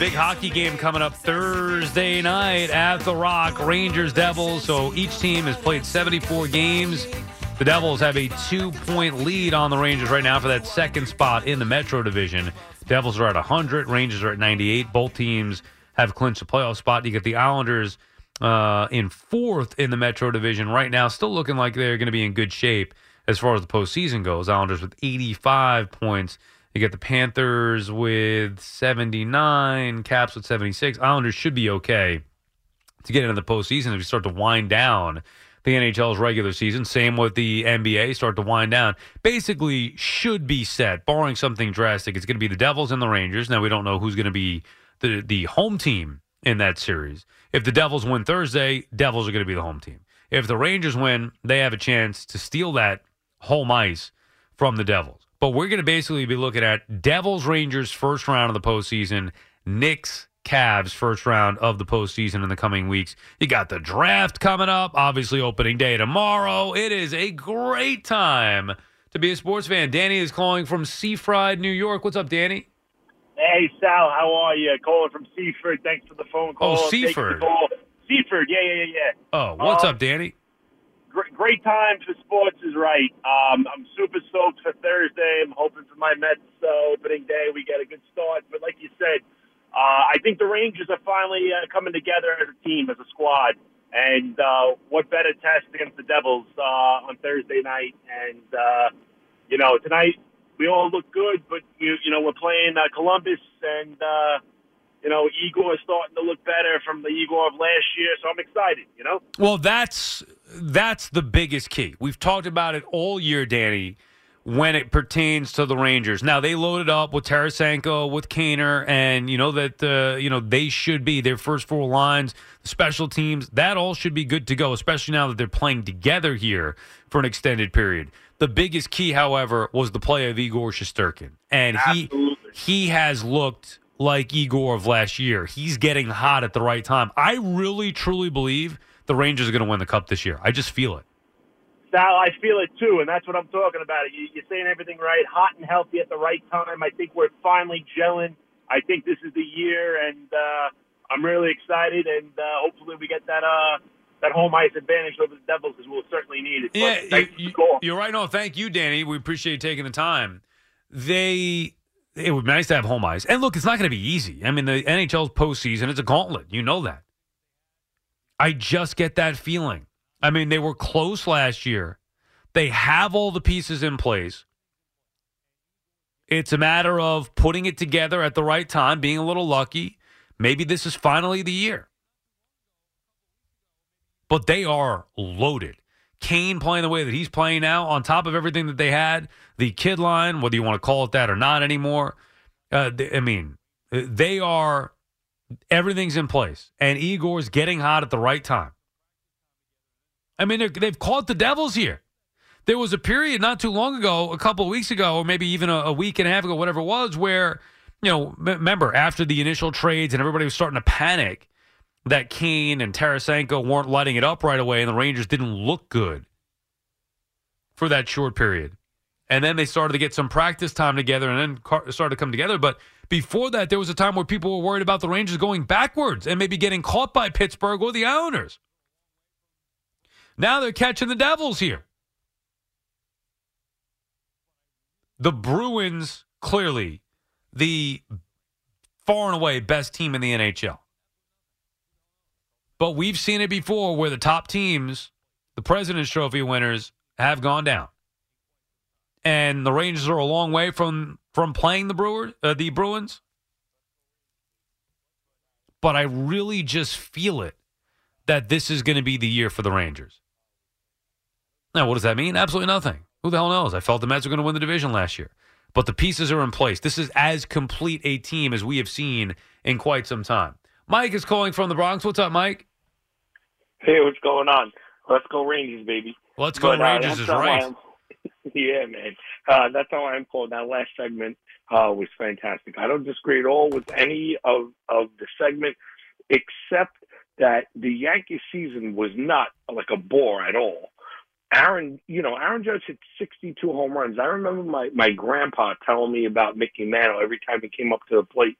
Big hockey game coming up Thursday night at the Rock. Rangers Devils. So each team has played 74 games. The Devils have a two point lead on the Rangers right now for that second spot in the Metro Division. Devils are at 100, Rangers are at 98. Both teams have clinched a playoff spot. You get the Islanders uh, in fourth in the Metro Division right now, still looking like they're going to be in good shape as far as the postseason goes. Islanders with 85 points. You get the Panthers with 79, Caps with 76. Islanders should be okay to get into the postseason if you start to wind down the NHL's regular season. Same with the NBA, start to wind down. Basically, should be set, barring something drastic. It's going to be the Devils and the Rangers. Now, we don't know who's going to be the, the home team in that series. If the Devils win Thursday, Devils are going to be the home team. If the Rangers win, they have a chance to steal that home ice from the Devils. But we're going to basically be looking at Devils Rangers first round of the postseason, Knicks Cavs first round of the postseason in the coming weeks. You got the draft coming up, obviously opening day tomorrow. It is a great time to be a sports fan. Danny is calling from Seafried, New York. What's up, Danny? Hey Sal, how are you? Calling from Seaford. Thanks for the phone call. Oh, Seaford. Seaford, yeah, yeah, yeah, yeah. Oh, what's Um, up, Danny? Great, great time for sports is right. Um, I'm super stoked for Thursday. I'm hoping for my Mets uh, opening day we get a good start. But like you said, uh, I think the Rangers are finally uh, coming together as a team, as a squad. And uh, what better test against the Devils uh, on Thursday night? And uh, you know, tonight we all look good, but you you know we're playing uh, Columbus, and uh, you know Igor is starting to look better from the Igor of last year. So I'm excited. You know. Well, that's that's the biggest key. We've talked about it all year, Danny, when it pertains to the Rangers. Now they loaded up with Tarasenko, with Kaner, and you know that uh, you know they should be their first four lines, special teams. That all should be good to go, especially now that they're playing together here for an extended period. The biggest key, however, was the play of Igor Shesterkin, and he he has looked like Igor of last year. He's getting hot at the right time. I really, truly believe the Rangers are going to win the cup this year. I just feel it. Sal, I feel it too, and that's what I'm talking about. You, you're saying everything right, hot and healthy at the right time. I think we're finally gelling. I think this is the year, and uh, I'm really excited. And uh, hopefully, we get that uh, that home ice advantage over the Devils, because we'll certainly need it. Yeah, you, for the call. are right. No, thank you, Danny. We appreciate you taking the time. They. It would be nice to have home ice. And look, it's not going to be easy. I mean, the NHL's postseason, it's a gauntlet. You know that. I just get that feeling. I mean, they were close last year. They have all the pieces in place. It's a matter of putting it together at the right time, being a little lucky. Maybe this is finally the year. But they are loaded. Kane playing the way that he's playing now, on top of everything that they had, the kid line, whether you want to call it that or not anymore. Uh, I mean, they are, everything's in place. And Igor's getting hot at the right time. I mean, they've caught the Devils here. There was a period not too long ago, a couple of weeks ago, or maybe even a, a week and a half ago, whatever it was, where, you know, remember after the initial trades and everybody was starting to panic that Kane and Tarasenko weren't lighting it up right away and the Rangers didn't look good for that short period. And then they started to get some practice time together and then started to come together. But before that, there was a time where people were worried about the Rangers going backwards and maybe getting caught by Pittsburgh or the Islanders. Now they're catching the Devils here. The Bruins, clearly, the far and away best team in the NHL. But we've seen it before where the top teams, the President's Trophy winners, have gone down. And the Rangers are a long way from from playing the Brewers, uh, the Bruins. But I really just feel it that this is going to be the year for the Rangers. Now, what does that mean? Absolutely nothing. Who the hell knows? I felt the Mets were going to win the division last year. But the pieces are in place. This is as complete a team as we have seen in quite some time. Mike is calling from the Bronx. What's up, Mike? Hey, what's going on? Let's go Rangers, baby. Let's go But, uh, Rangers that's is right. Yeah, man. Uh, that's how I'm called. That last segment uh, was fantastic. I don't disagree at all with any of, of the segment, except that the Yankee season was not like a bore at all. Aaron, you know, Aaron Judge hit 62 home runs. I remember my, my grandpa telling me about Mickey Mantle every time he came up to the plate.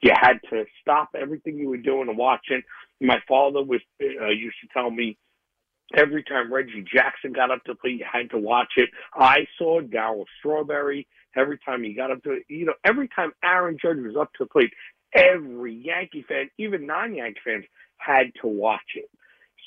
You had to stop everything you were doing and watch it. My father was uh, used to tell me every time Reggie Jackson got up to play, plate, you had to watch it. I saw Darryl Strawberry every time he got up to it. You know, every time Aaron Judge was up to the plate, every Yankee fan, even non-Yankee fans, had to watch it.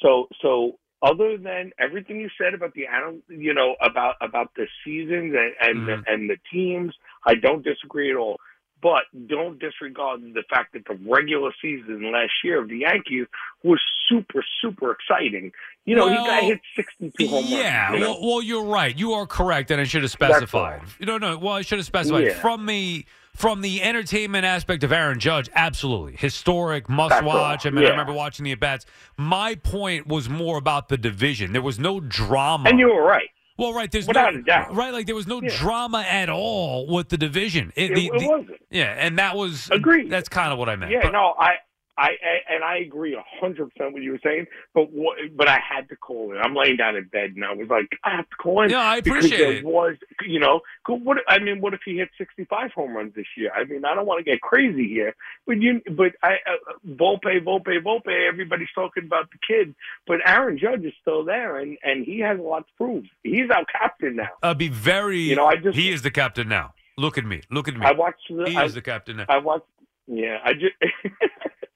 So, so other than everything you said about the you know about about the seasons and and, Mhm. the, and the teams, I don't disagree at all. But don't disregard the fact that the regular season last year of the Yankees was super, super exciting. You know, Well, he got hit 62 home runs. Yeah, you know? well, well, you're right. You are correct, and I should have specified. No, no. Well, I should have specified Yeah. from the from the entertainment aspect of Aaron Judge. Absolutely historic, must That's watch. I all. mean, I remember watching the at bats. My point was more about the division. There was no drama. and you were right. Well, right. There's without no a doubt. right. Like there was no Yeah. drama at all with the division. It, the- it the- wasn't. Yeah, and that was Agreed. That's kind of what I meant. Yeah, But- no, I, I, I, and I agree a hundred percent what you were saying. But what, but I had to call in. I'm laying down in bed, and I was like, I have to call in. Yeah, I because appreciate there it. Was you know, what? I mean, what if he hit 65 home runs this year? I mean, I don't want to get crazy here, but you, but I, uh, Volpe, Volpe, Volpe. Everybody's talking about the kid, but Aaron Judge is still there, and and he has a lot to prove. He's our captain now. I'd be very. You know, I just- he is the captain now. Look at me. Look at me. I watched the. he I, is the captain now. I watched. Yeah, I just.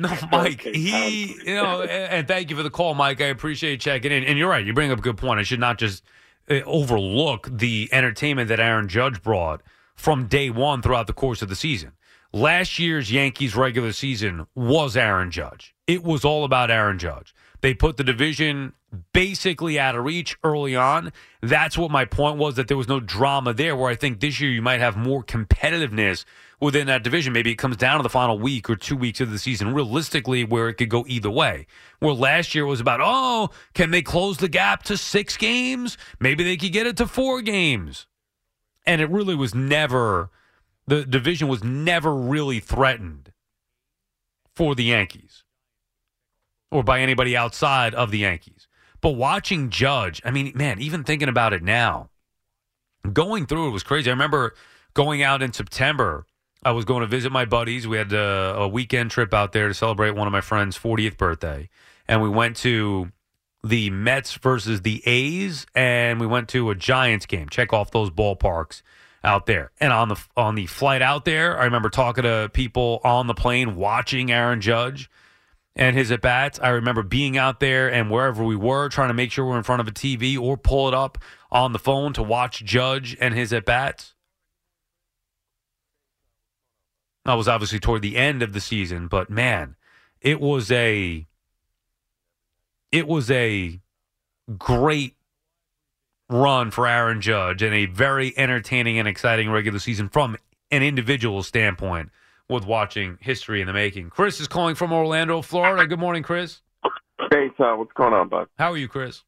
No, Mike. He, you know, and thank you for the call, Mike. I appreciate you checking in. And you're right. You bring up a good point. I should not just uh, overlook the entertainment that Aaron Judge brought from day one throughout the course of the season. Last year's Yankees regular season was Aaron Judge. It was all about Aaron Judge. They put the division basically out of reach early on. That's what my point was that there was no drama there. Where I think this year you might have more competitiveness within that division. Maybe it comes down to the final week or two weeks of the season, realistically, where it could go either way. Where last year was about, oh, can they close the gap to six games? Maybe they could get it to four games. And it really was never, the division was never really threatened for the Yankees or by anybody outside of the Yankees. But watching Judge, I mean, man, even thinking about it now, going through it was crazy. I remember going out in September. I was going to visit my buddies. We had a, a weekend trip out there to celebrate one of my friend's 40th birthday. And we went to the Mets versus the A's, and we went to a Giants game. Check off those ballparks out there. And on the on the flight out there, I remember talking to people on the plane watching Aaron Judge and his at bats. I remember being out there and wherever we were, trying to make sure we're in front of a TV or pull it up on the phone to watch Judge and his at bats. That was obviously toward the end of the season, but man, it was a it was a great run for Aaron Judge and a very entertaining and exciting regular season from an individual standpoint with watching history in the making. Chris is calling from Orlando, Florida. Good morning, Chris. Hey, Tom, what's going on, bud? How are you, Chris?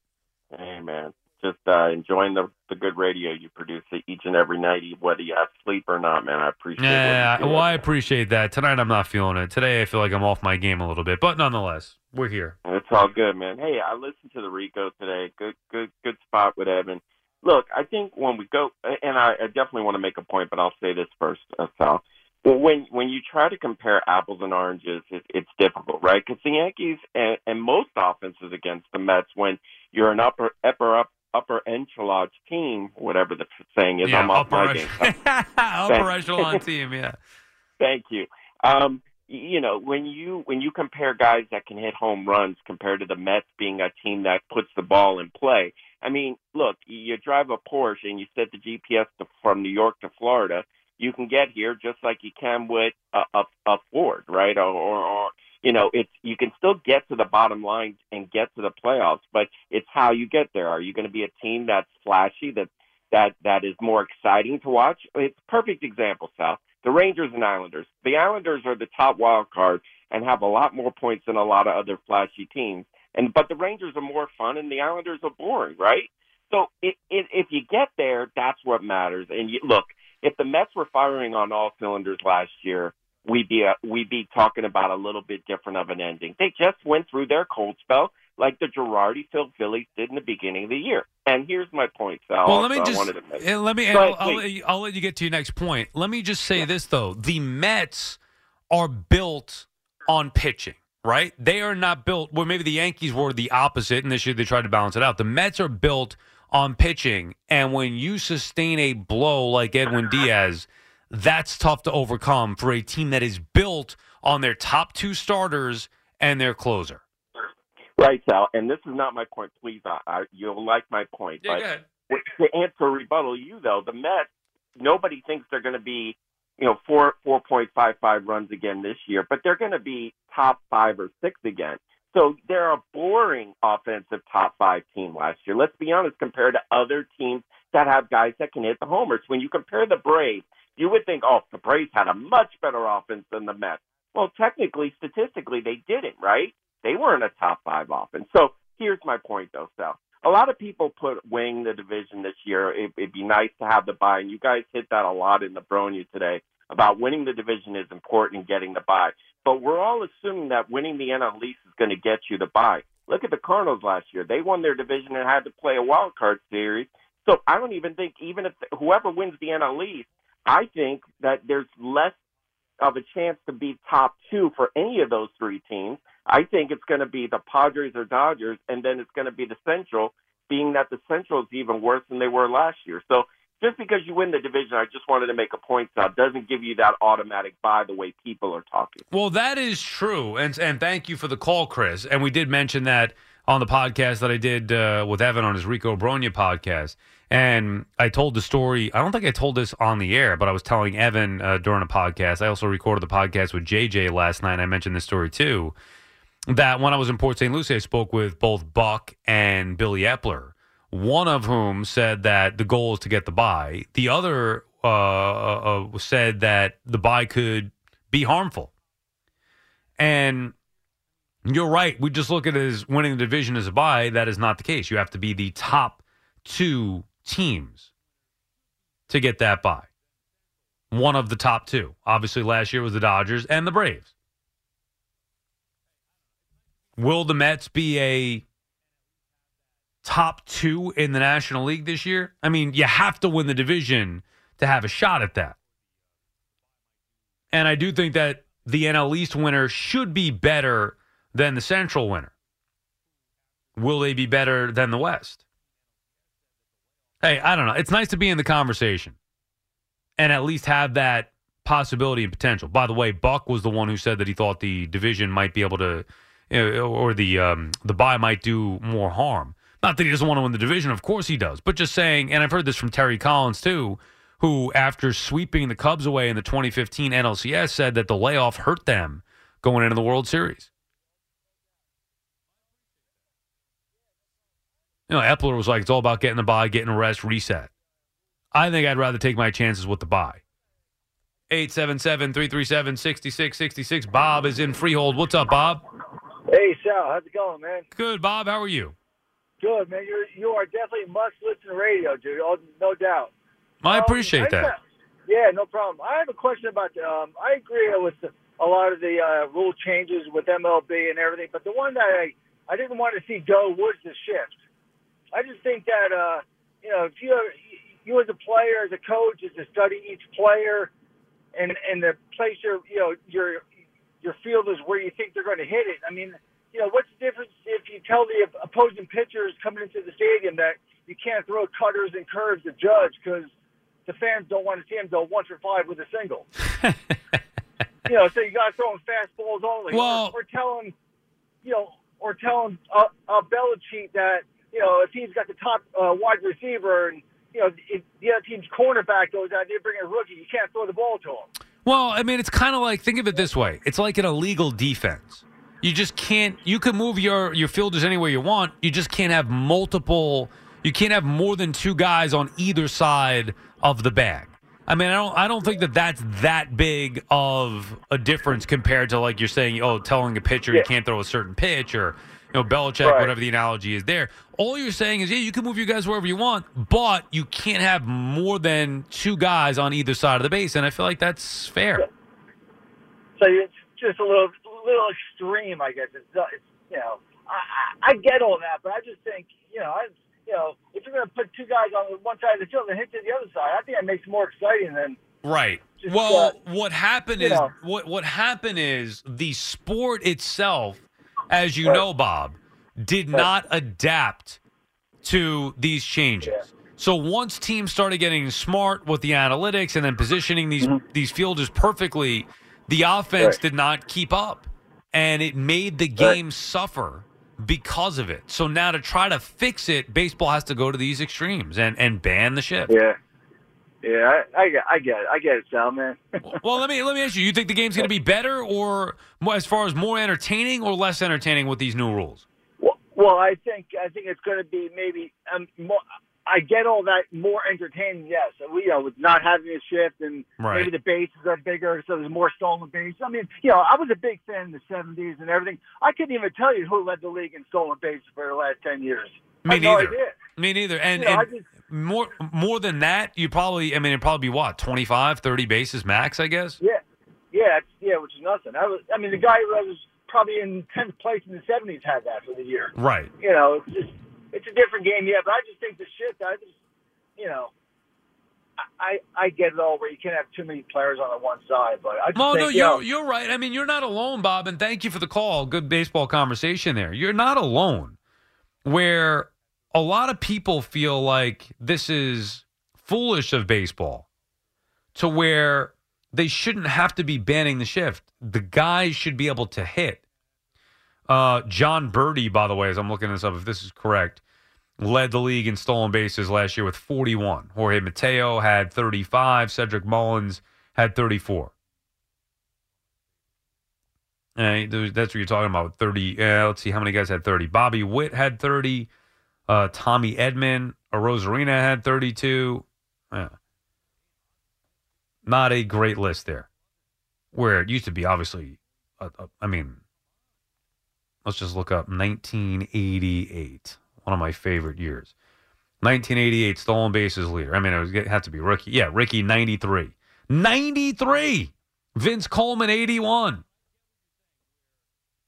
Hey, man. Just uh, enjoying the the good radio you produce each and every night, whether you have sleep or not, man. I appreciate it. Yeah, well, I appreciate that. Tonight I'm not feeling it. Today I feel like I'm off my game a little bit, but nonetheless, we're here. It's all good, man. Hey, I listened to the Rico today. Good, good, good spot with Evan. look, I think when we go, and I, I definitely want to make a point, but I'll say this first, uh, Sal. Well, when when you try to compare apples and oranges, it, it's difficult, right? Because the Yankees and, and most offenses against the Mets, when you're an upper upper up upper echelon team, whatever the saying is, Yeah, I'm off upper, my game. upper echelon team. Yeah. Thank you. Um, you know, when you when you compare guys that can hit home runs compared to the Mets being a team that puts the ball in play, I mean, look, you drive a Porsche and you set the GPS to, from New York to Florida, you can get here just like you can with a, a, a Ford, right? Or, or, or you know, it's you can still get to the bottom line and get to the playoffs, but it's how you get there. Are you going to be a team that's flashy, that that that is more exciting to watch? It's perfect example, Sal. The Rangers and Islanders. The Islanders are the top wild card and have a lot more points than a lot of other flashy teams. And but the Rangers are more fun and the Islanders are boring, right? So it, it, if you get there, that's what matters. And you, look, if the Mets were firing on all cylinders last year, we'd be uh we'd be talking about a little bit different of an ending. They just went through their cold spell like the Girardi filled Phillies did in the beginning of the year. And here's my point, Sal. Well, let me just wanted to make. eh, let me. I'll, I'll, let you, I'll let you get to your next point. Let me just say this though: the Mets are built on pitching, right? They are not built. Well, maybe the Yankees were the opposite, and this year they tried to balance it out. The Mets are built on pitching, and when you sustain a blow like Edwin Diaz, that's tough to overcome for a team that is built on their top two starters and their closer. Right, Sal. And this is not my point. Please, I, I, you'll like my point. but to answer rebuttal you though, the Mets nobody thinks they're going to be you know four four point five five runs again this year, but they're going to be top five or six again. So they're a boring offensive top five team last year. Let's be honest, compared to other teams that have guys that can hit the homers. When you compare the Braves, you would think, oh, the Braves had a much better offense than the Mets. Well, technically, statistically, they didn't, right? They weren't a top five offense. So here's my point, though, Sal. A lot of people put winning the division this year. It, it'd be nice to have the bye, and you guys hit that a lot in the Brogna today about winning the division is important and getting the bye. But we're all assuming that winning the NL East is going to get you the bye. Look at the Cardinals last year; they won their division and had to play a wild card series. So I don't even think, even if whoever wins the NL East, I think that there's less of a chance to be top two for any of those three teams. I think it's going to be the Padres or Dodgers, and then it's going to be the Central, being that the Central is even worse than they were last year. So just because you win the division, I just wanted to make a point out, doesn't give you that automatic bye the way people are talking. Well, that is true, and and thank you for the call, Chris. And we did mention that on the podcast that I did uh, with Evan on his Rico Brogna podcast. And I told the story. I don't think I told this on the air, but I was telling Evan uh, during a podcast. I also recorded the podcast with JJ last night. I mentioned this story too. That when I was in Port St. Lucie, I spoke with both Buck and Billy Eppler. One of whom said that the goal is to get the bye. The other uh, uh, said that the bye could be harmful. And you're right. We just look at it as winning the division as a bye. That is not the case. You have to be the top two teams to get that bye. One of the top two. Obviously, last year was the Dodgers and the Braves. Will the Mets be a top two in the National League this year? I mean, you have to win the division to have a shot at that. And I do think that the NL East winner should be better than the Central winner. Will they be better than the West? Hey, I don't know. It's nice to be in the conversation and at least have that possibility and potential. By the way, Buck was the one who said that he thought the division might be able to, you know, or the um, the bye might do more harm. Not that he doesn't want to win the division, of course he does, but just saying. And I've heard this from Terry Collins too, who after sweeping the Cubs away in the 2015 NLCS said that the layoff hurt them going into the World Series. You know, Eppler was like, it's all about getting the bye, getting a rest, reset. I think I'd rather take my chances with the bye. 877 337 6666. Bob is in Freehold. What's up, Bob? Hey Sal, how's it going, man? Good, Bob. How are you? Good, man. You're you are definitely must listen radio, dude. Oh, no doubt. I Um, appreciate I that. yeah, no problem. I have a question about. Um, I agree with the, a lot of the uh, rule changes with MLB and everything, but the one that I I didn't want to see go was the shift. I just think that uh, you know, if you you as a player, as a coach, is to study each player, and and the place your you know your your field is where you think they're going to hit it. I mean, you know, what's the difference if you tell the opposing pitchers coming into the stadium that you can't throw cutters and curves to Judge because the fans don't want to see him go one for five with a single. you know, so you got to throw him fastballs only. Well- or, or tell him, you know, or tell him uh, uh, Belichick that you know if he's got the top uh, wide receiver and you know if the other team's cornerback goes out, they bring a rookie. You can't throw the ball to him. Well, I mean, it's kind of like think of it this way: it's like an illegal defense. You just can't. You can move your your fielders anywhere you want. You just can't have multiple. You can't have more than two guys on either side of the bag. I mean, I don't. I don't think that that's that big of a difference compared to like you're saying. Oh, telling a pitcher you can't throw a certain pitch or. You know, Belichick, Right. whatever the analogy is there. All you're saying is, yeah, you can move your guys wherever you want, but you can't have more than two guys on either side of the base. And I feel like that's fair. So it's just a little little extreme, I guess. It's, not- it's you know, I, I I get all that, but I just think you know, I you know, if you're going to put two guys on one side of the field and hit to the other side, I think that makes it more exciting than Right. Just, well, uh, what happened is know. what what happened is the sport itself, as you Right. know, Bob, did not adapt to these changes. Yeah. So once teams started getting smart with the analytics and then positioning these these fielders perfectly, the offense Mm-hmm. Right. did not keep up, and it made the game suffer because of it. So now to try to fix it, baseball has to go to these extremes and and ban the shift. yeah. Yeah, I, I get, I get it, I get it, Sal, man. Well, let me let me ask you: You think the game's going to be better, or as far as more entertaining, or less entertaining with these new rules? Well, well, I think I think it's going to be maybe um, more. I get all that more entertaining. Yes, we you know with not having a shift and Right. maybe the bases are bigger, so there's more stolen bases. I mean, you know, I was a big fan in the '70s and everything. I couldn't even tell you who led the league in stolen bases for the last ten years. Me no neither. idea. Me neither. And, You know, I and just- more more than that, you probably I mean it'd probably be what 25, 30 bases max, I guess. Yeah, yeah, it's, yeah, which is nothing. I was, I mean, the guy who was probably in tenth place in the '70s had that for the year. Right. You know, it's just it's a different game, yeah. But I just think the shit. I just, you know, I I get it all where you can't have too many players on the one side, but I just Well, think, no, you know, you're you're right. I mean, you're not alone, Bob, and thank you for the call. Good baseball conversation there. You're not alone. Where a lot of people feel like this is foolish of baseball, to where they shouldn't have to be banning the shift. The guys should be able to hit. Uh, Jon Berti, by the way, as I'm looking this up, if this is correct, led the league in stolen bases last year with 41. Jorge Mateo had 35. Cedric Mullins had 34. Uh, that's what you're talking about. 30. Uh, let's see how many guys had 30. Bobby Witt had 30. Uh, Tommy Edman, a Rosarina had 32. Yeah. Not a great list there. Where it used to be, obviously, uh, uh, I mean, let's just look up 1988, one of my favorite years. 1988 stolen bases leader. I mean, it, was, it had to be Ricky. Yeah, Ricky 93. 93. Vince Coleman 81.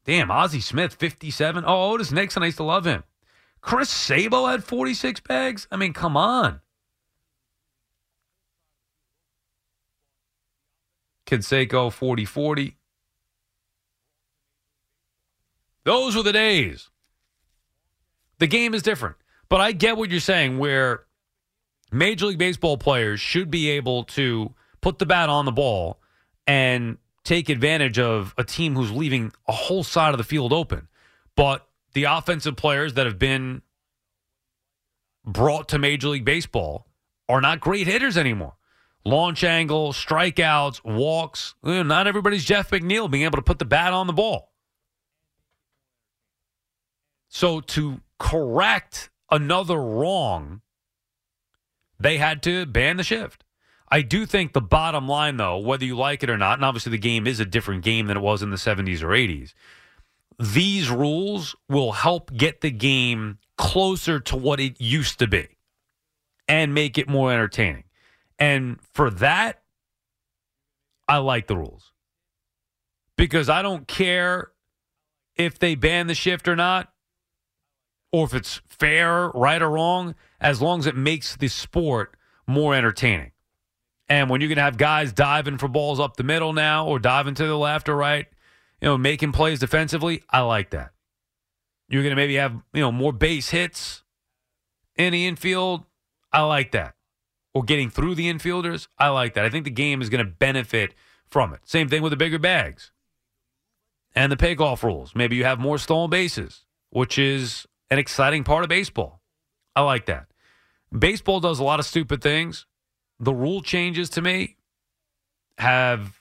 Damn, Ozzie Smith 57. Oh, Otis Nixon, I used to love him. Chris Sabo had 46 bags. I mean, come on. Canseco 40 40. Those were the days. The game is different. But I get what you're saying, where Major League Baseball players should be able to put the bat on the ball and take advantage of a team who's leaving a whole side of the field open. But the offensive players that have been brought to Major League Baseball are not great hitters anymore. Launch angle, strikeouts, walks. Not everybody's Jeff McNeil being able to put the bat on the ball. So to correct another wrong, they had to ban the shift. I do think the bottom line, though, whether you like it or not, and obviously the game is a different game than it was in the 70s or 80s, these rules will help get the game closer to what it used to be and make it more entertaining. And for that, I like the rules because I don't care if they ban the shift or not, or if it's fair, right or wrong, as long as it makes the sport more entertaining. And when you're going to have guys diving for balls up the middle now or diving to the left or right, you know, making plays defensively, I like that. You're going to maybe have, you know, more base hits in the infield. I like that. Or getting through the infielders. I like that. I think the game is going to benefit from it. Same thing with the bigger bags and the pickoff rules. Maybe you have more stolen bases, which is an exciting part of baseball. I like that. Baseball does a lot of stupid things. The rule changes to me have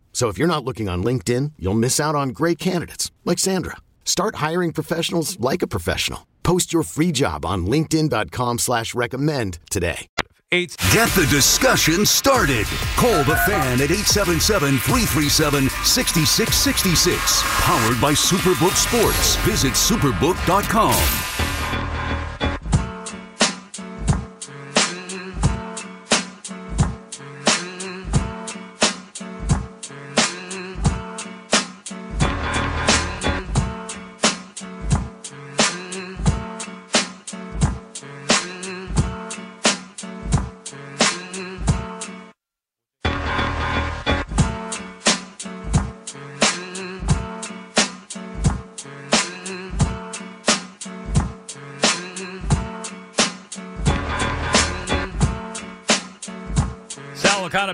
So if you're not looking on LinkedIn, you'll miss out on great candidates like Sandra. Start hiring professionals like a professional. Post your free job on linkedin.com slash recommend today. Eight. Get the discussion started. Call the fan at 877-337-6666. Powered by Superbook Sports. Visit superbook.com.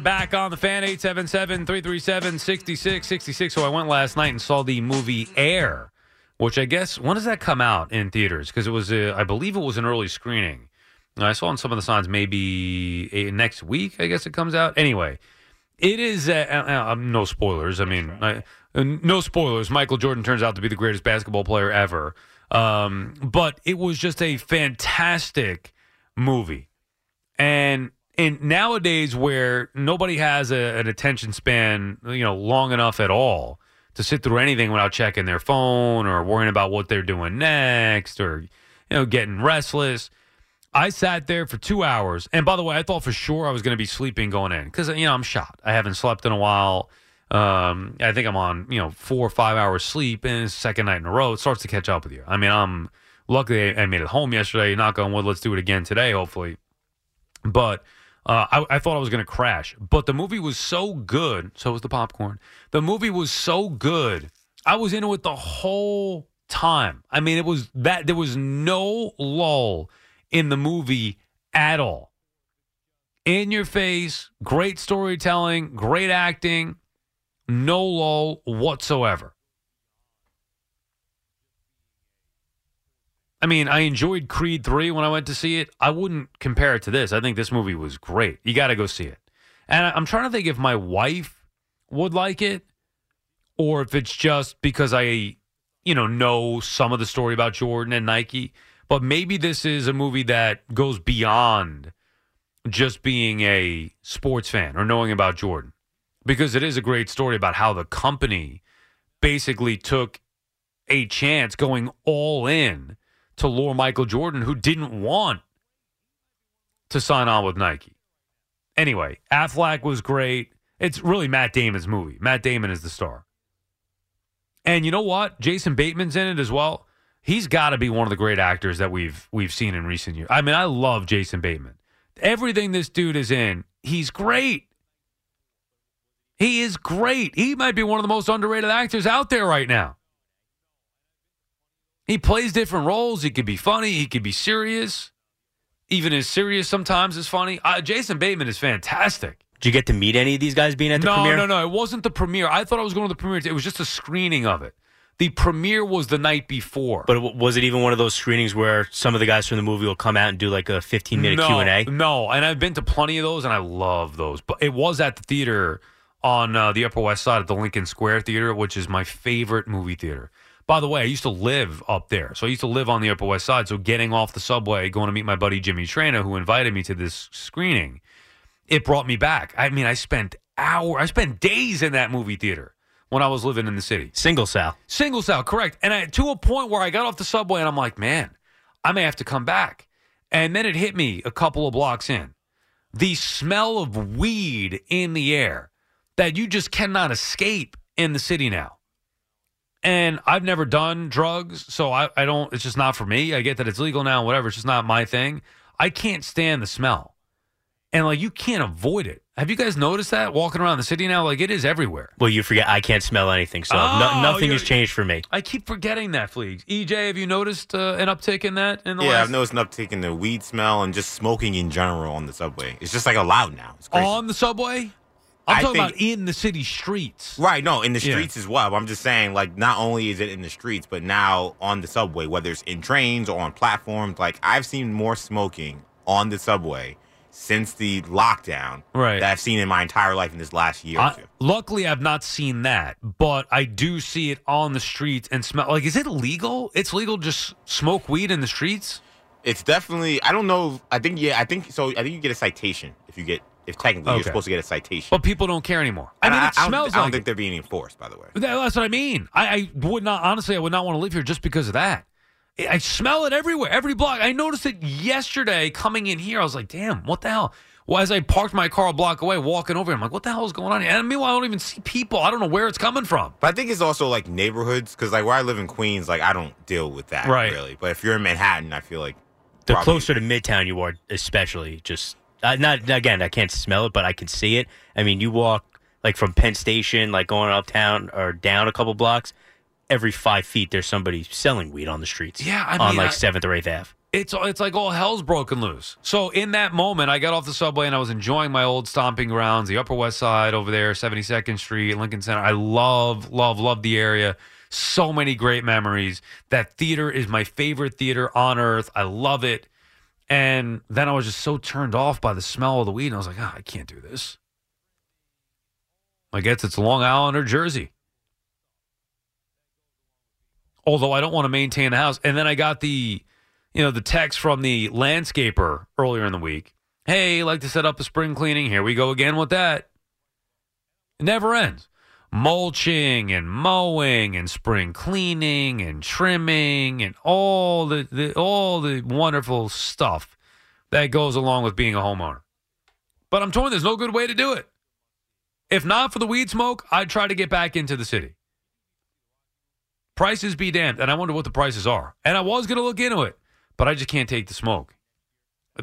Back on the fan 877-337-6666. So I went last night and saw the movie Air, which I guess when does that come out in theaters? Because it was, a, I believe it was an early screening. I saw on some of the signs maybe a, next week. I guess it comes out. Anyway, it is uh, uh, uh, no spoilers. I mean, I, uh, no spoilers. Michael Jordan turns out to be the greatest basketball player ever. Um, but it was just a fantastic movie, and and nowadays where nobody has a, an attention span, you know, long enough at all to sit through anything without checking their phone or worrying about what they're doing next or you know getting restless. I sat there for two hours, and by the way, I thought for sure I was going to be sleeping going in because you know I'm shot. I haven't slept in a while. Um, I think I'm on you know four or five hours sleep, and second night in a row. It starts to catch up with you. I mean, I'm luckily I made it home yesterday. Knock on wood. Let's do it again today, hopefully. But uh, I, I, thought I was going to crash, but the movie was so good. So was the popcorn. The movie was so good. I was into it the whole time. I mean, it was that there was no lull in the movie at all. In your face, great storytelling, great acting, no lull whatsoever. I mean, I enjoyed Creed 3 when I went to see it. I wouldn't compare it to this. I think this movie was great. You got to go see it. And I'm trying to think if my wife would like it or if it's just because I, you know, know some of the story about Jordan and Nike. But maybe this is a movie that goes beyond just being a sports fan or knowing about Jordan because it is a great story about how the company basically took a chance going all in to lure Michael Jordan, who didn't want to sign on with Nike. Anyway, Affleck was great. It's really Matt Damon's movie. Matt Damon is the star. And you know what? Jason Bateman's in it as well. He's got to be one of the great actors that we've we've seen in recent years. I mean, I love Jason Bateman. Everything this dude is in, he's great. He is great. He might be one of the most underrated actors out there right now. He plays different roles. He could be funny. He could be serious. Even as serious sometimes is funny. Uh, Jason Bateman is fantastic. Did you get to meet any of these guys being at the no, premiere? no, no. No. It wasn't the premiere. I thought I was going to the premiere. It was just a screening of it. The premiere was the night before. But was it even one of those screenings where some of the guys from the movie will come out and do like a 15 minute no, Q and A? No, and I've been to plenty of those, and I love those. But it was at the theater on uh, the Upper West Side at the Lincoln Square Theater, which is my favorite movie theater. By the way, I used to live up there, so I used to live on the Upper West Side. So getting off the subway, going to meet my buddy Jimmy Trainer, who invited me to this screening, it brought me back. I mean, I spent hour, I spent days in that movie theater when I was living in the city. Single Sal. Single cell, correct. And I, to a point where I got off the subway and I'm like, man, I may have to come back. And then it hit me a couple of blocks in. The smell of weed in the air that you just cannot escape in the city now. And I've never done drugs, so I, I don't, it's just not for me. I get that it's legal now, whatever. It's just not my thing. I can't stand the smell. And like, you can't avoid it. Have you guys noticed that walking around the city now? Like, it is everywhere. Well, you forget I can't smell anything, so Oh, no, nothing has changed for me. I keep forgetting that, Fleegs. EJ, have you noticed uh, an uptick in that in the Yeah, last I've noticed an uptick in the weed smell and just smoking in general on the subway. It's just like allowed now. It's crazy. on the subway? I'm I talking think- about in the city streets. Right, no, in the Yeah. streets as well. I'm just saying, like, not only is it in the streets, but now on the subway, whether it's in trains or on platforms, like, I've seen more smoking on the subway since the lockdown Right. that I've seen in my entire life in this last year or I- two. luckily, I've not seen that, but I do see it on the streets and smell. Like, is it legal? It's legal to just smoke weed in the streets. It's definitely, I don't know. I think, yeah, I think so. I think you get a citation if you get, if technically Okay. you're supposed to get a citation. But people don't care anymore. I And mean, it I, don't- smells I don't like think it. they're being enforced, by the way. That- That's what I mean. I, I would not, honestly, I would not want to live here just because of that. I I smell it everywhere, every block. I noticed it yesterday coming in here. I was like, damn, what the hell? Well, as I parked my car a block away, walking over, I'm like, what the hell is going on here? And meanwhile, I don't even see people. I don't know where it's coming from. But I think it's also like neighborhoods because like where I live in Queens, like I don't deal with that Right. really. But if you're in Manhattan, I feel like The probably- closer to Midtown you are, especially, just uh, not again. I can't smell it, but I can see it. I mean, you walk like from Penn Station, like going uptown or down a couple blocks. Every five feet, there's somebody selling weed on the streets. Yeah, I on mean, like I- Seventh or Eighth Ave. It's it's like all hell's broken loose. So in that moment, I got off the subway and I was enjoying my old stomping grounds, the Upper West Side over there, 72nd Street, Lincoln Center. I love, love, love the area. So many great memories. That theater is my favorite theater on earth. I love it. And then I was just so turned off by the smell of the weed. And I was like, oh, I can't do this. I guess it's Long Island or Jersey. Although I don't want to maintain the house. And then I got the, you know, the text from the landscaper earlier in the week. Hey, like to set up a spring cleaning. Here we go again with that. It never ends. Mulching and mowing and spring cleaning and trimming and all the, the all the wonderful stuff that goes along with being a homeowner. But I'm torn. There's no good way to do it. If not for the weed smoke, I'd try to get back into the city. Prices be damned. And I wonder what the prices are. And I was going to look into it, but I just can't take the smoke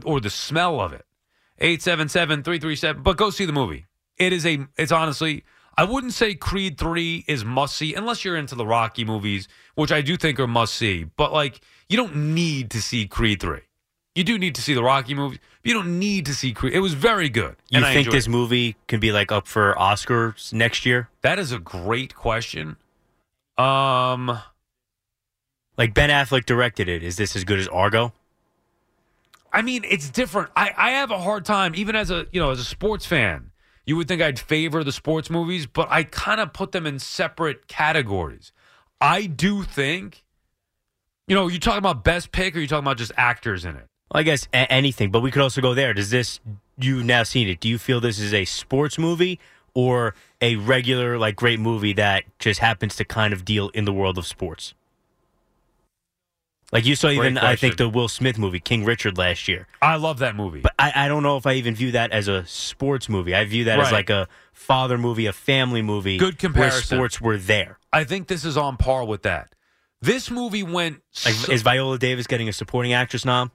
or the smell of it. 877 337. But go see the movie. It is a, it's honestly, I wouldn't say Creed 3 is must see unless you're into the Rocky movies, which I do think are must see. But like, you don't need to see Creed 3. You do need to see the Rocky movies. But you don't need to see Creed. It was very good. You and think this it. movie can be like up for Oscars next year? That is a great question. Um, Like Ben Affleck directed it. Is this as good as Argo? I mean, it's different. I, I have a hard time, even as a you know, as a sports fan. You would think I'd favor the sports movies, but I kind of put them in separate categories. I do think, you know, you talking about best pick, or you talking about just actors in it? Well, I guess a- anything, but we could also go there. Does this you've now seen it? Do you feel this is a sports movie or a regular like great movie that just happens to kind of deal in the world of sports? Like you saw Great even I think question. the Will Smith movie King Richard last year. I love that movie. But I, I don't know if I even view that as a sports movie. I view that as Right. like a father movie, a family movie. Good comparison. Where sports were there. I think this is on par with that. This movie went. Like, so- is Viola Davis getting a supporting actress nom?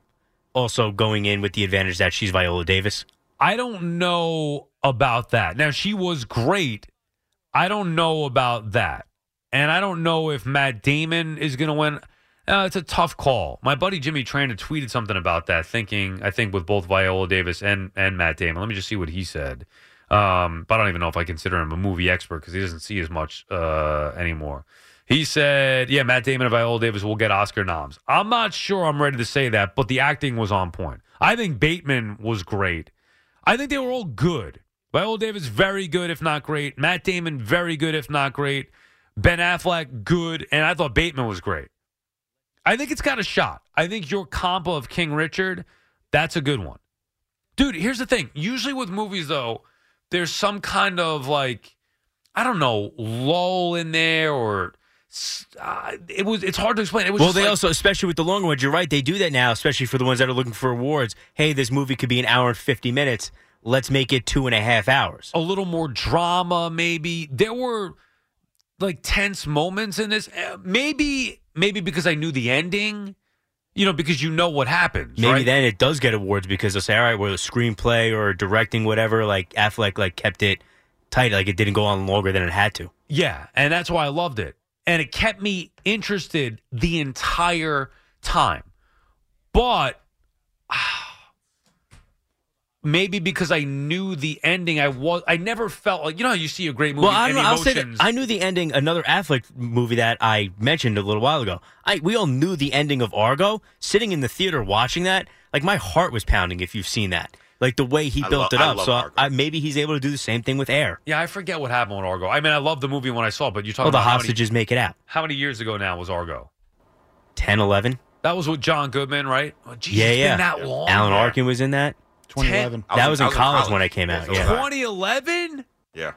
Also going in with the advantage that she's Viola Davis. I don't know about that. Now she was great. I don't know about that, and I don't know if Matt Damon is going to win. Uh, it's a tough call. My buddy Jimmy Trainer tweeted something about that, thinking I think with both Viola Davis and and Matt Damon. Let me just see what he said. Um, but I don't even know if I consider him a movie expert because he doesn't see as much uh, anymore. He said, "Yeah, Matt Damon and Viola Davis will get Oscar noms." I'm not sure I'm ready to say that, but the acting was on point. I think Bateman was great. I think they were all good. Viola Davis very good, if not great. Matt Damon very good, if not great. Ben Affleck good, and I thought Bateman was great. I think it's got a shot. I think your comp of King Richard, that's a good one. Dude, here's the thing. Usually with movies, though, there's some kind of like, I don't know, lull in there or. Uh, it was. It's hard to explain. It was well, they like- also, especially with the longer ones, you're right. They do that now, especially for the ones that are looking for awards. Hey, this movie could be an hour and fifty minutes. Let's make it two and a half hours. a little more drama maybe there were like tense moments in this Uh, maybe maybe because i knew the ending you know because you know what happens Maybe right? then it does get awards because they'll say, all right, well, the screenplay or directing, whatever, like Affleck, like kept it tight, like it didn't go on longer than it had to. yeah and that's why i loved it and it kept me interested the entire time but ah, maybe because i knew the ending i was i never felt like you know how you see a great movie Well, I and don't know. I'll say that I knew the ending. Another Affleck movie that I mentioned a little while ago. I we all knew the ending of Argo. Sitting in the theater watching that, like my heart was pounding. If you've seen that, like the way he I built lo- it up. love So Argo. I, maybe he's able to do the same thing with Air. yeah i forget what happened with argo i mean i love the movie when i saw it but you're talking Well, the about how many- hostages make it out. How many years ago now was Argo? 10, 11. That was with John Goodman, right? Oh, geez, yeah, it's yeah. been that long. Alan Arkin was in that. 2011. I that was, I in college, when I came out. Yeah. 2011? Yeah.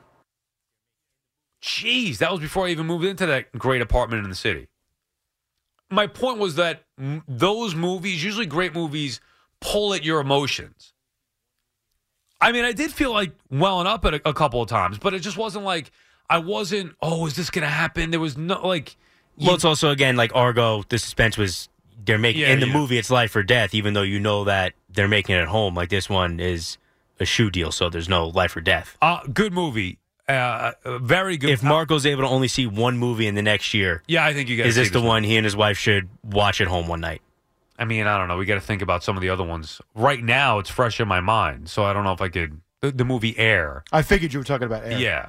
Jeez, that was before I even moved into that great apartment in the city. My point was that m- those movies, usually great movies, pull at your emotions. I mean, I did feel like welling up at a, a couple of times, but it just wasn't like I wasn't. Oh, is this going to happen? There was no like. Well, it's also again like Argo. The suspense was they're making Yeah, in the yeah. movie. It's life or death, even though you know that they're making it at home. Like this one is a shoe deal, so there's no life or death. Uh, good movie. Uh, uh, very good. If Marco's able to only see one movie in the next year, yeah, I think you guys. is this the one he and his wife should watch at home one night? I mean, I don't know. We got to think about some of the other ones. Right now, it's fresh in my mind, so I don't know if I could. The, the movie Air. I figured you were talking about Air. Yeah.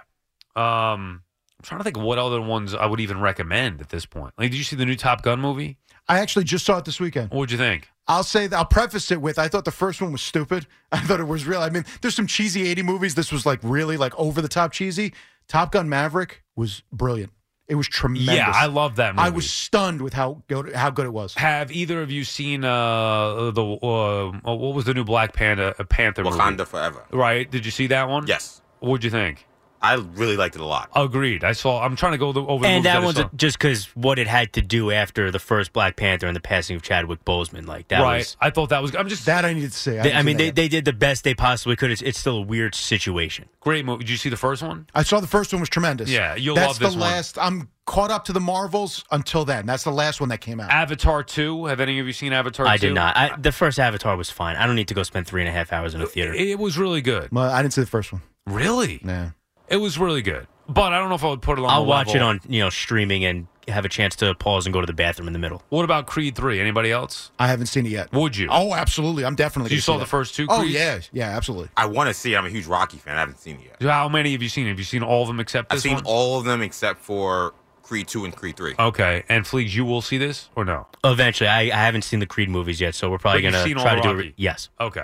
Um, I'm trying to think of what other ones I would even recommend at this point. Like, did you see the new Top Gun movie? I actually just saw it this weekend. What'd you think? I'll say I'll preface it with I thought the first one was stupid. I thought it was real. I mean, there's some cheesy 80 movies. This was like really like over the top cheesy. Top Gun Maverick was brilliant. It was tremendous. Yeah, I love that movie. I was stunned with how good how good it was. Have either of you seen uh the uh, what was the new Black Panda uh, Panther movie? Wakanda Forever. Right? Did you see that one? Yes. What'd you think? I really liked it a lot. Agreed. I saw. I'm trying to go the, over And movies that I one's just because what it had to do after the first Black Panther and the passing of Chadwick Boseman, like that right. was. I thought that was. I'm just That I needed to see. They, I mean, they, they did the best they possibly could. It's, it's still a weird situation. great movie. Did you see the first one? I saw the first one was tremendous. Yeah, you'll That's love this the one. last. I'm caught up to the Marvels until then. That's the last one that came out. Avatar two. Have any of you seen Avatar? I 2? did not. I, the first Avatar was fine. I don't need to go spend three and a half hours in a theater. It was really good. well, I didn't see the first one. Really? Yeah. It was really good. But I don't know if I would put it on. I'll the watch level. it on you know streaming and have a chance to pause and go to the bathroom in the middle. What about Creed three? Anybody else? I haven't seen it yet. Would you? Oh, absolutely. I'm definitely. You saw see the that. first two Oh Creeds? yeah, yeah, absolutely. I want to see it. I'm a huge Rocky fan. I haven't seen it yet. How many have you seen? Have you seen all of them except I've seen one? all of them except for Creed 2 and Creed 3. Okay, and Fleegs, you will see this or no? Eventually, I, I haven't seen the Creed movies yet, so we're probably But gonna seen try to do it. Yes. Okay.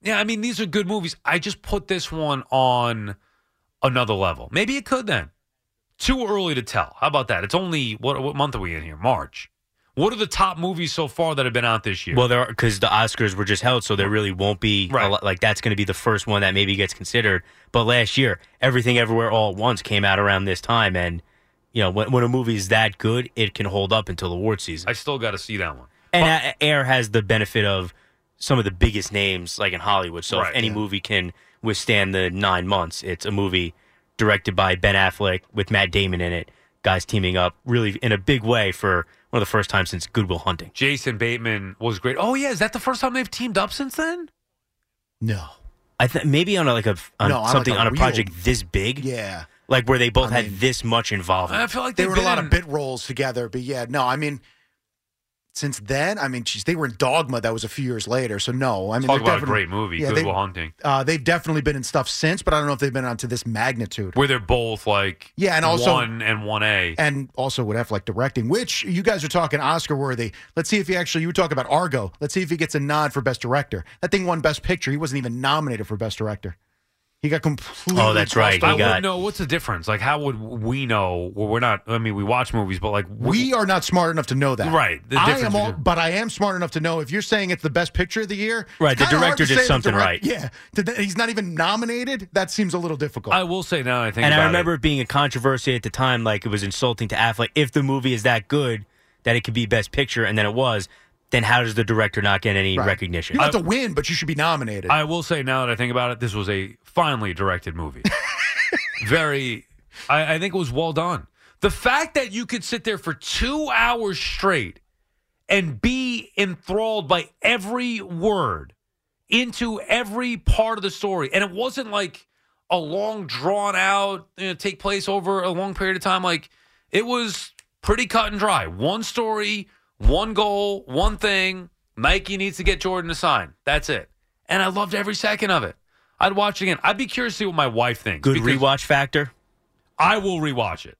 Yeah, I mean these are good movies. I just put this one on another level. Maybe it could then. Too early to tell. How about that? It's only what what month are we in here? March. What are the top movies so far that have been out this year? Well, there are because the Oscars were just held, so there really won't be a Right. lot, like that's going to be the first one that maybe gets considered. But last year, everything everywhere all at once came out around this time, and you know when, when a movie is that good, it can hold up until award season. I still got to see that one. And Air has the benefit of some of the biggest names like in Hollywood. So Right, if any movie can withstand the nine months, it's a movie directed by Ben Affleck with Matt Damon in it. Guys teaming up really in a big way for one of the first times since Good Will Hunting. Jason Bateman was great. Oh yeah, is that the first time they've teamed up since then? No. I think maybe on a, like a on No, on, like, something a on a real- project this big, Yeah. like where they both I had mean- this much involvement. I feel like They were in a lot of bit roles together, but yeah, no, I mean, since then, I mean, geez, they were in Dogma. That was a few years later. So no, I mean, Talk about a great movie, Yeah, Good they- Hunting, Uh, they've definitely been in stuff since, but I don't know if they've been onto this magnitude. where they're both like Yeah, and also- one and one A. And also with Affleck directing, which you guys are talking Oscar worthy. Let's see if he actually, you talk about Argo. Let's see if he gets a nod for Best Director. That thing won Best Picture. He wasn't even nominated for Best Director. He got completely. Oh, that's right. crossed I He over. got- wouldn't know what's the difference. Like, how would we know? Well, we're not. I mean, we watch movies, but like, We are not smart enough to know that. Right. The I difference am all, between- but I am smart enough to know if you're saying it's the best picture of the year. Right, it's the kinda hard director to did say the something direct- right. Yeah. Did that- he's not even nominated. That seems a little difficult. I will say now. I think, and I about remember it, it being a controversy at the time, like it was insulting to Affleck. If the movie is that good that it could be Best Picture, and then it was, then how does the director not get any Right. recognition? You don't have to win, but you should be nominated. I will say now that I think about it, this was a finely directed movie. Very, I, I think it was well done. The fact that you could sit there for two hours straight and be enthralled by every word into every part of the story, and it wasn't like a long, drawn out, you know, take place over a long period of time. Like it was pretty cut and dry. One story, one goal, one thing. Nike needs to get Jordan to sign. That's it. And I loved every second of it. I'd watch it again. I'd be curious to see what my wife thinks. Good rewatch factor. I will rewatch it,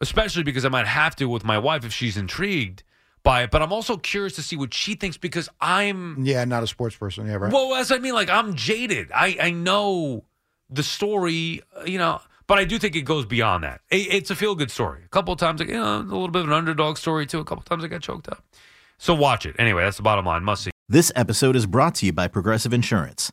especially because I might have to with my wife if she's intrigued by it. But I'm also curious to see what she thinks because I'm yeah, not a sports person. Yeah, right. well, that's what I mean. Like I'm jaded. I I know the story, uh, you know, but I do think it goes beyond that. It, it's a feel good story. A couple of times, like, you know, a little bit of an underdog story too. A couple of times I got choked up. So watch it anyway. That's the bottom line. Must see. This episode is brought to you by Progressive Insurance.